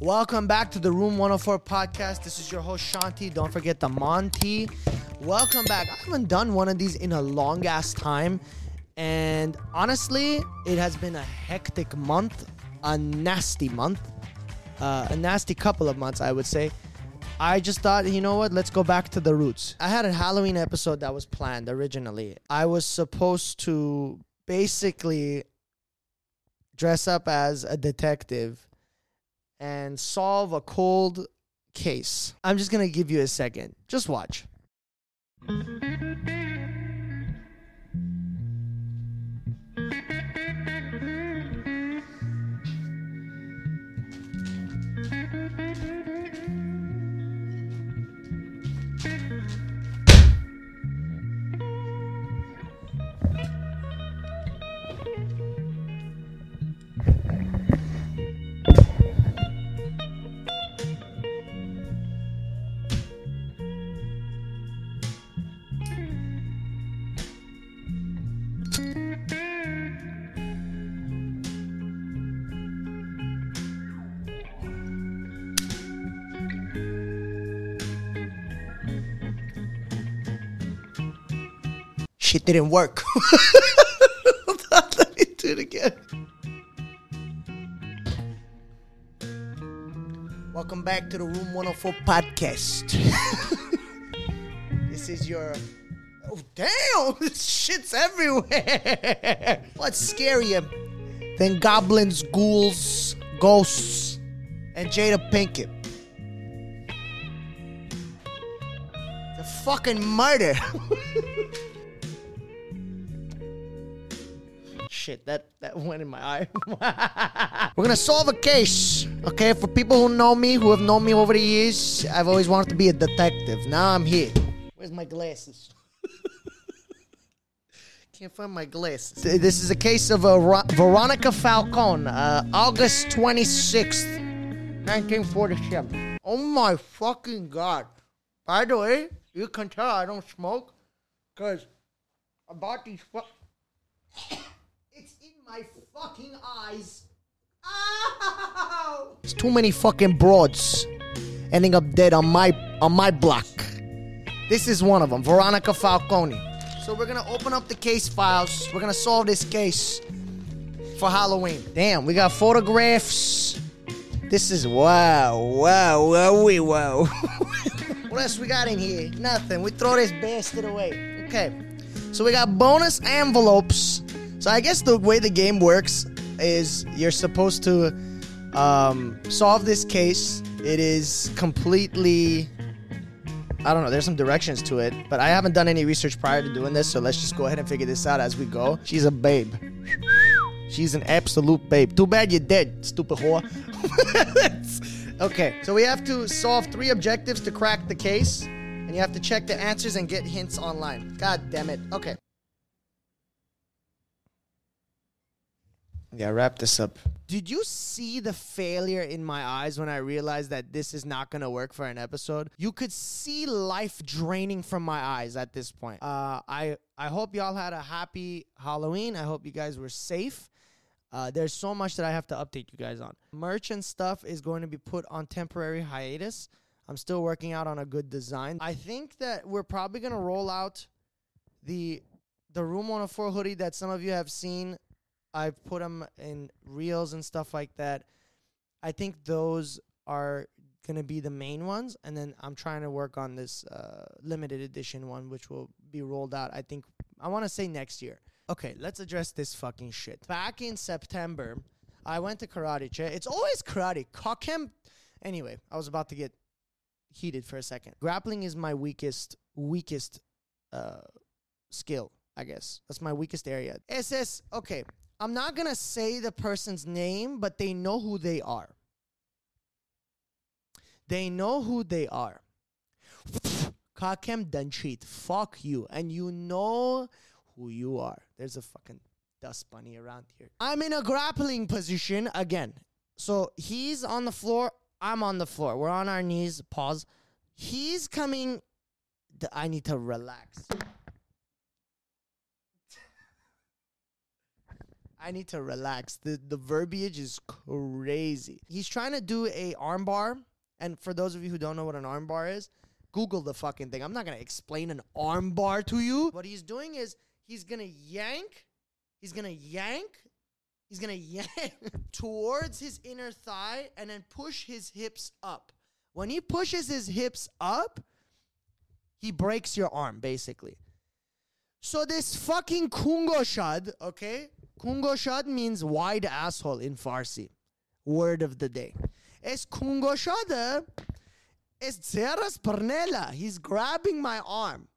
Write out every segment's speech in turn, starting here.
Welcome back to the Room 104 podcast. This is your host Shanti. Don't forget the Monty. Welcome back. I haven't done one of these in a long ass time. And honestly, it has been a hectic month, a nasty month, uh, a nasty couple of months, I would say. I just thought, you know what? Let's go back to the roots. I had a Halloween episode that was planned originally. I was supposed to basically dress up as a detective and solve a cold case. I'm just going to give you a second. Just watch. Shit didn't work. Let me do it again. Welcome back to the Room 104 podcast. this is your. Oh, damn! This shit's everywhere! What's scarier than goblins, ghouls, ghosts, and Jada Pinkett? The fucking murder! Shit, that, that went in my eye. We're gonna solve a case, okay? For people who know me, who have known me over the years, I've always wanted to be a detective. Now I'm here. Where's my glasses? Can't find my glasses. This is a case of uh, Ro- Veronica Falcone, uh, August 26th, 1947. Oh my fucking god. By the way, you can tell I don't smoke because I bought these fu- It's in my fucking eyes. Ow! It's too many fucking broads ending up dead on my on my block. This is one of them, Veronica Falcone. So we're gonna open up the case files. We're gonna solve this case for Halloween. Damn, we got photographs. This is wow, wow, wowie, wow. what else we got in here? Nothing. We throw this bastard away. Okay. So we got bonus envelopes. So I guess the way the game works is you're supposed to um, solve this case. It is completely I don't know. There's some directions to it, but I haven't done any research prior to doing this, so let's just go ahead and figure this out as we go. She's a babe. She's an absolute babe. Too bad you're dead, stupid whore. okay, so we have to solve three objectives to crack the case, and you have to check the answers and get hints online. God damn it. Okay. Yeah, wrap this up. Did you see the failure in my eyes when I realized that this is not going to work for an episode? You could see life draining from my eyes at this point. Uh, I I hope y'all had a happy Halloween. I hope you guys were safe. Uh, there's so much that I have to update you guys on. Merch and stuff is going to be put on temporary hiatus. I'm still working out on a good design. I think that we're probably going to roll out the the Room 104 hoodie that some of you have seen I've put them in reels and stuff like that. I think those are gonna be the main ones, and then I'm trying to work on this uh, limited edition one, which will be rolled out. I think I want to say next year. Okay, let's address this fucking shit. Back in September, I went to karate. Che. It's always karate. Cock him. Anyway, I was about to get heated for a second. Grappling is my weakest, weakest uh, skill. I guess that's my weakest area. SS. Okay, I'm not gonna say the person's name, but they know who they are. They know who they are. Kakem Danchit, fuck you. And you know who you are. There's a fucking dust bunny around here. I'm in a grappling position again. So he's on the floor. I'm on the floor. We're on our knees. Pause. He's coming. I need to relax. I need to relax. The the verbiage is crazy. He's trying to do a armbar, and for those of you who don't know what an armbar is, Google the fucking thing. I'm not gonna explain an armbar to you. What he's doing is he's gonna yank, he's gonna yank, he's gonna yank towards his inner thigh and then push his hips up. When he pushes his hips up, he breaks your arm basically. So this fucking kungoshad, okay? Kungoshad means wide asshole in Farsi. Word of the day. Es kungoshada es zeras pernela. He's grabbing my arm.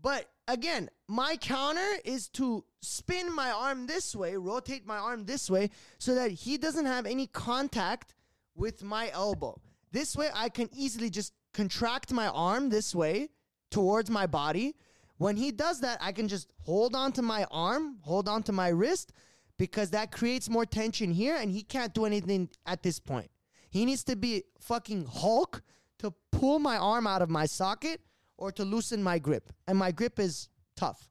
But again, my counter is to spin my arm this way, rotate my arm this way, so that he doesn't have any contact with my elbow. This way, I can easily just contract my arm this way towards my body. When he does that, I can just hold on to my arm, hold on to my wrist, because that creates more tension here, and he can't do anything at this point. He needs to be fucking Hulk to pull my arm out of my socket or to loosen my grip. And my grip is tough.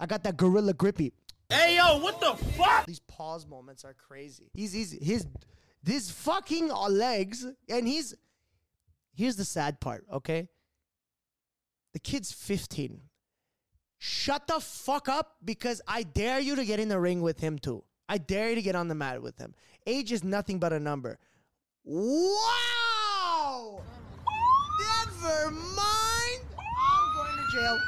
I got that gorilla grippy. Hey yo, what the fuck? These pause moments are crazy. He's he's his his fucking legs, and he's here's the sad part, okay? The kid's 15. Shut the fuck up because I dare you to get in the ring with him too. I dare you to get on the mat with him. Age is nothing but a number. Wow! Never mind. I'm going to jail.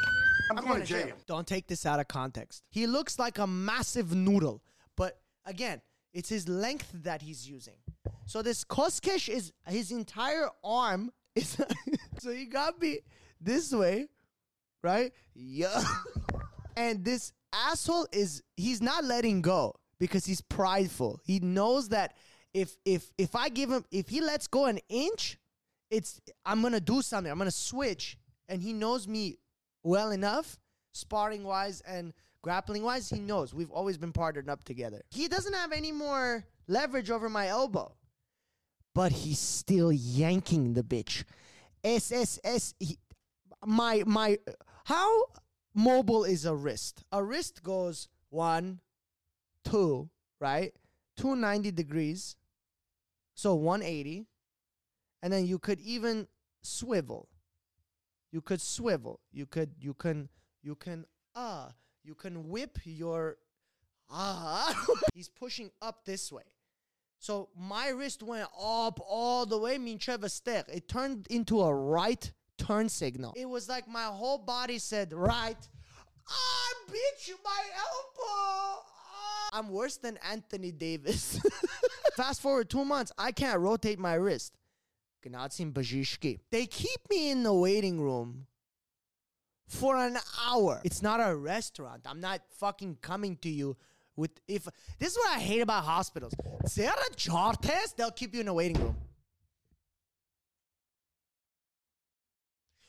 I'm, going, to jail. Don't take this out of context. He looks like a massive noodle, but again, it's his length that he's using. So this Koskesh is his entire arm is so he got me this way, right? Yeah. and this asshole is he's not letting go because he's prideful. He knows that if if if I give him if he lets go an inch, it's I'm gonna do something. I'm gonna switch, and he knows me well enough, sparring wise and grappling wise. He knows we've always been partnered up together. He doesn't have any more leverage over my elbow, but he's still yanking the bitch. SSS. My my how mobile is a wrist? A wrist goes one, two, right? 290 degrees. So 180. And then you could even swivel. You could swivel. You could you can you can ah uh, you can whip your ah uh, he's pushing up this way. So my wrist went up all the way, mean Trevested. It turned into a right turn signal. It was like my whole body said, right. Ah, bitch, my elbow. Ah. I'm worse than Anthony Davis. Fast forward two months, I can't rotate my wrist. They keep me in the waiting room for an hour. It's not a restaurant. I'm not fucking coming to you with if this is what I hate about hospitals. Jar test, they'll keep you in a waiting room.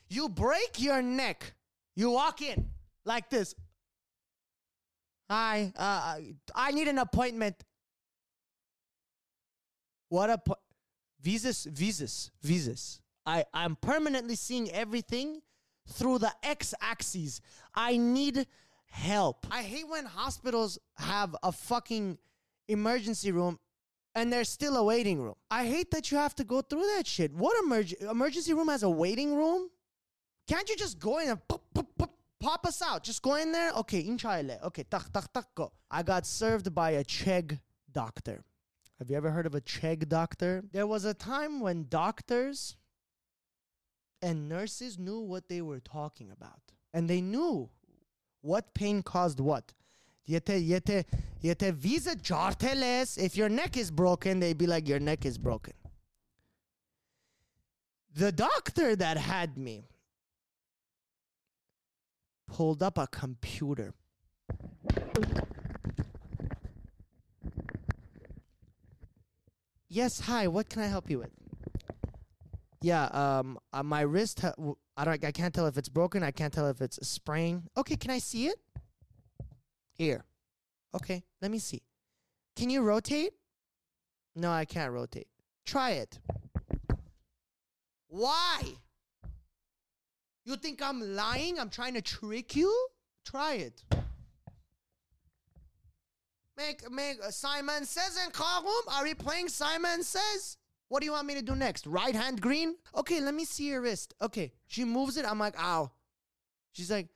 You break your neck. You walk in like this. Hi, uh, I need an appointment. What a po- visas, visas, visas. I I'm permanently seeing everything through the x-axis. I need help. I hate when hospitals have a fucking emergency room and there's still a waiting room. I hate that you have to go through that shit. What emerg- emergency room has a waiting room? Can't you just go in and pop, pop, pop, pop us out? Just go in there. Okay, inshallah. Okay, tak, tak, tak, go. I got served by a Czech doctor. Have you ever heard of a Czech doctor? There was a time when doctors and nurses knew what they were talking about. And they knew what pain caused what. Yete, yete, yete visa jarteles. If your neck is broken, they'd be like, your neck is broken. The doctor that had me, pulled up a computer. Yes, hi. What can I help you with? Yeah, um, uh, my wrist. Ha- I don't. I can't tell if it's broken. I can't tell if it's a sprain. Okay, can I see it? Here. Okay, let me see. Can you rotate? No, I can't rotate. Try it. Why? You think I'm lying? I'm trying to trick you? Try it. Make make uh, Simon Says and Karum. Are we playing Simon Says? What do you want me to do next? Right hand green? Okay, let me see your wrist. Okay. She moves it. I'm like, ow. She's like,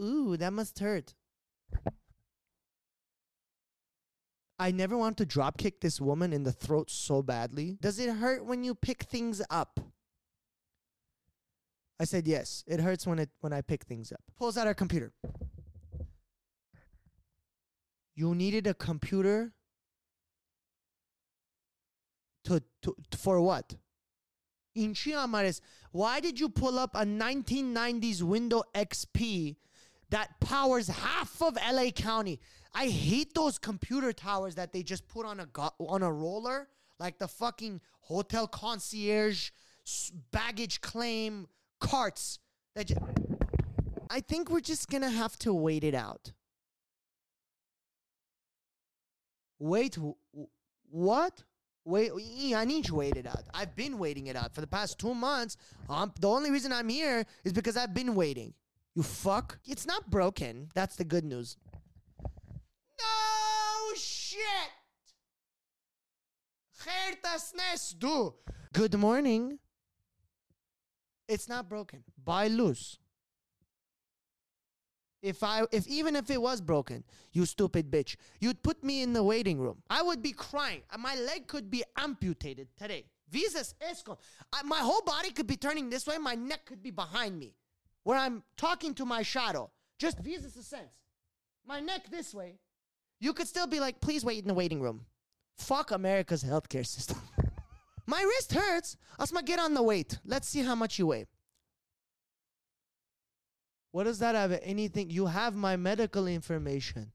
ooh, that must hurt. I never want to drop kick this woman in the throat so badly. Does it hurt when you pick things up? I said yes. It hurts when it when I pick things up. Pulls out her computer. You needed a computer to, to for what? In Chiamares, why did you pull up a 1990s Window XP that powers half of LA County? I hate those computer towers that they just put on a go- on a roller, like the fucking hotel concierge baggage claim carts. That I think we're just gonna have to wait it out. Wait, w- what? Wait, I need to wait it out. I've been waiting it out for the past two months. Um, the only reason I'm here is because I've been waiting. You fuck. It's not broken. That's the good news. No shit. Good morning. It's not broken. Buy loose. If I if even if it was broken, you stupid bitch, you'd put me in the waiting room. I would be crying. Uh, My leg could be amputated today. Visas escon. I- My whole body could be turning this way. My neck could be behind me, where I'm talking to my shadow. Just visas a sense. My neck this way. You could still be like, please wait in the waiting room. Fuck America's healthcare system. My wrist hurts. Asma, get on the weight. Let's see how much you weigh. What does that have anything? You have my medical information.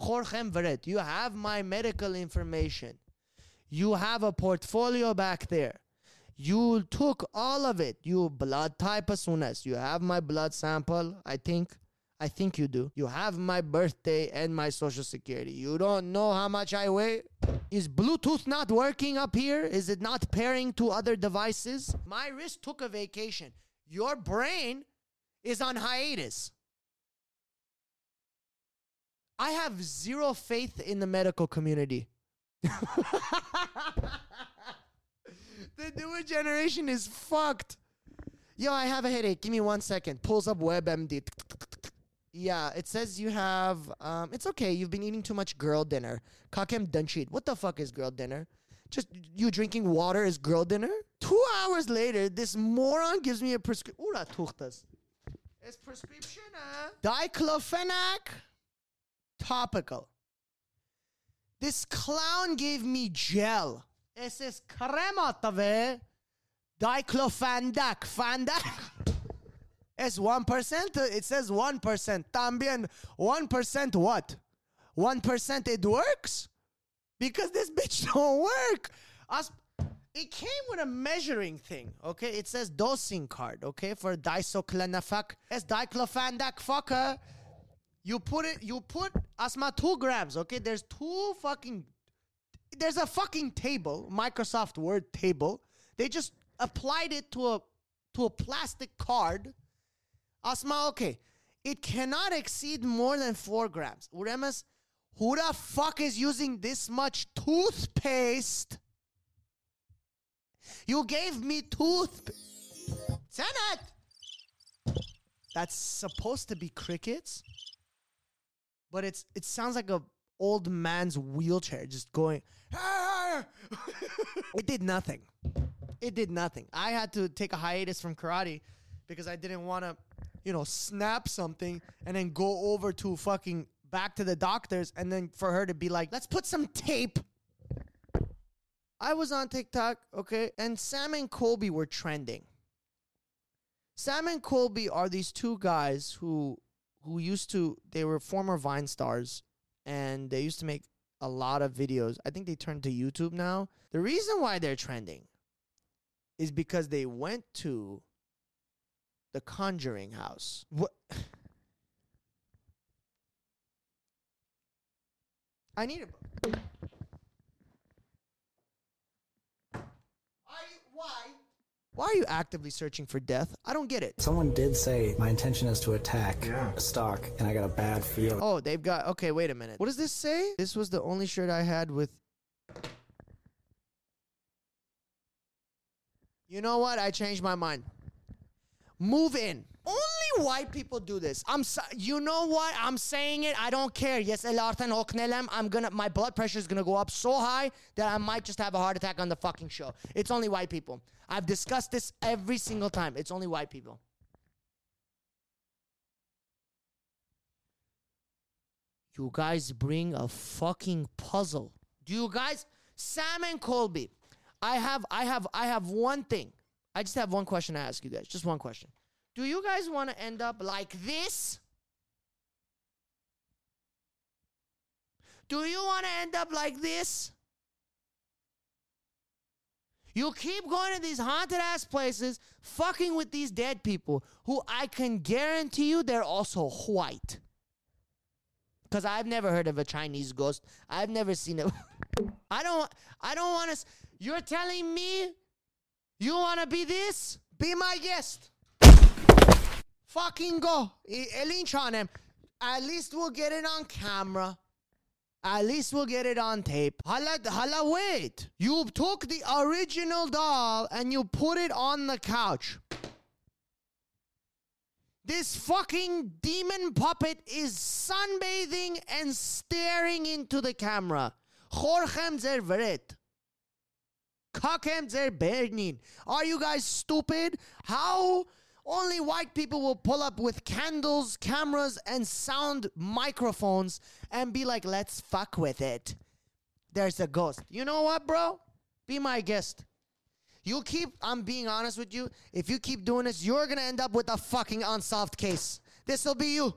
Jorge you have my medical information. You have a portfolio back there. You took all of it. You blood type as soon as you have my blood sample, I think. I think you do. You have my birthday and my social security. You don't know how much I weigh? Is Bluetooth not working up here? Is it not pairing to other devices? My wrist took a vacation. Your brain is on hiatus. I have zero faith in the medical community. the newer generation is fucked. Yo, I have a headache. Give me one second. Pulls up WebMD. Yeah, it says you have. Um, it's okay. You've been eating too much girl dinner. Kakem dunchit. What the fuck is girl dinner? Just you drinking water is girl dinner? Two hours later, this moron gives me a prescription. Ura tuchtas. It's prescription, uh. Diclofenac topical. This clown gave me gel. Ese es crema tave. Diclofendac. Fandac. It's 1%. uh, It says 1%. También 1% what? 1% it works? Because this bitch don't work. As- it came with a measuring thing, okay? It says dosing card, okay? For disoclanafac. It's diclofendac fucker. You put it, you put asma two grams, okay? There's two fucking, there's a fucking table, Microsoft Word table. They just applied it to a, to a plastic card. Asma, okay. It cannot exceed more than four grams. Uremas, who the fuck is using this much toothpaste? You gave me tooth. Senat! That's supposed to be crickets, but it's it sounds like a old man's wheelchair just going. it did nothing. It did nothing. I had to take a hiatus from karate because I didn't want to, you know, snap something and then go over to fucking back to the doctors and then for her to be like, let's put some tape. I was on TikTok, okay, and Sam and Colby were trending. Sam and Colby are these two guys who who used to they were former Vine stars and they used to make a lot of videos. I think they turned to YouTube now. The reason why they're trending is because they went to the Conjuring house. What? I need a. I why? Why are you actively searching for death? I don't get it. Someone did say my intention is to attack Yeah. a stock, and I got a bad feeling. Oh, they've got. Okay, wait a minute. What does this say? This was the only shirt I had with. You know what? I changed my mind. Move in. Only white people do this. I'm so, you know what? I'm saying it. I don't care. Yes, oknelem. I'm gonna my blood pressure is gonna go up so high that I might just have a heart attack on the fucking show. It's only white people. I've discussed this every single time. It's only white people. You guys bring a fucking puzzle. Do you guys Sam and Colby? I have I have I have one thing. I just have one question to ask you guys. Just one question. Do you guys want to end up like this? Do you want to end up like this? You keep going to these haunted ass places, fucking with these dead people who I can guarantee you they're also white. Because I've never heard of a Chinese ghost. I've never seen it. I don't. I don't want to. You're telling me you want to be this? Be my guest. Fucking go. E- Lynch on him. At least we'll get it on camera. At least we'll get it on tape. Hala, hala, wait. You took the original doll and you put it on the couch. This fucking demon puppet is sunbathing and staring into the camera. Jorgem zer Kakem zer bernin. Are you guys stupid? How only white people will pull up with candles, cameras, and sound microphones and be like, let's fuck with it. There's a ghost. You know what, bro? Be my guest. You keep, I'm being honest with you. If you keep doing this, you're gonna end up with a fucking unsolved case. This'll be you.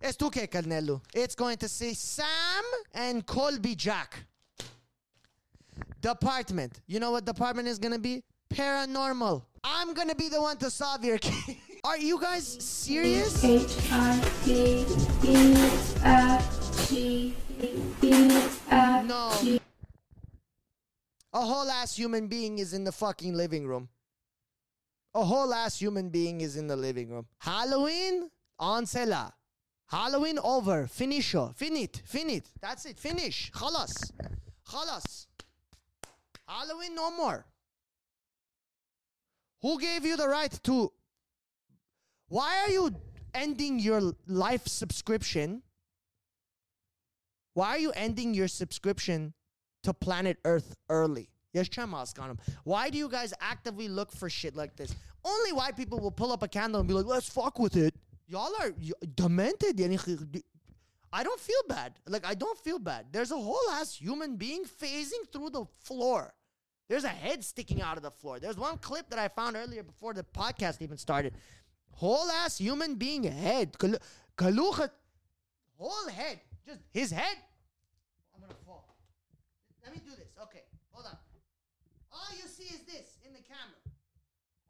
It's tu que Carnello. It's going to say Sam and Colby Jack. Department. You know what department is gonna be? Paranormal. I'm gonna be the one to solve your case. Are you guys serious? H I D B F G B F No. A whole ass human being is in the fucking living room. A whole ass human being is in the living room. Halloween on sela. Halloween over. Finisho. Finit. Finit. That's it. Finish. Khalas. Khalas. Halloween no more. Who gave you the right to Why are you ending your life subscription? Why are you ending your subscription to planet Earth early? Yes, Chamas Khanum. Why do you guys actively look for shit like this? Only white people will pull up a candle and be like, let's fuck with it. Y'all are demented. I don't feel bad. Like I don't feel bad. There's a whole ass human being phasing through the floor. There's a head sticking out of the floor. There's one clip that I found earlier before the podcast even started. Whole ass human being head. Kalucha whole head. Just his head. I'm gonna fall. Let me do this. Okay, hold on. All you see is this in the camera.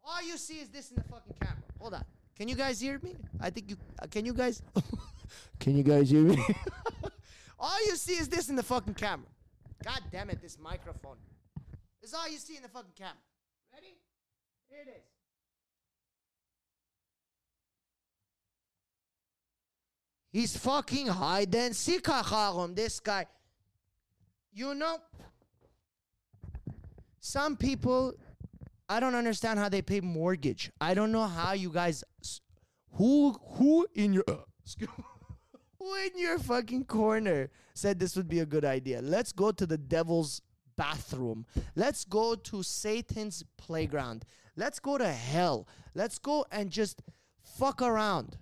All you see is this in the fucking camera. Hold on. Can you guys hear me? I think you. Uh, can you guys? can you guys hear me? all you see is this in the fucking camera. God damn it! This microphone. This is all you see in the fucking camera. Ready? Here it is. He's fucking hide and seek, this guy. You know, some people, I don't understand how they pay mortgage. I don't know how you guys, who, who in your, uh, in your fucking corner said this would be a good idea? Let's go to the devil's bathroom. Let's go to Satan's playground. Let's go to hell. Let's go and just fuck around.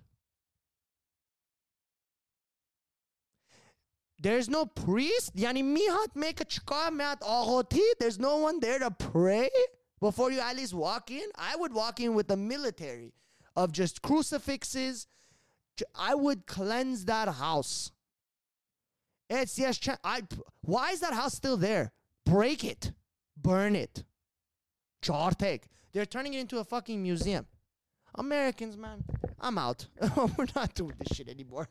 There's no priest. Yani mihat make a chika mat ahoti. There's no one there to pray before you at least walk in. I would walk in with the military of just crucifixes. I would cleanse that house. It's yes. I. Why is that house still there? Break it, burn it. Chartek. They're turning it into a fucking museum. Americans, man, I'm out. We're not doing this shit anymore.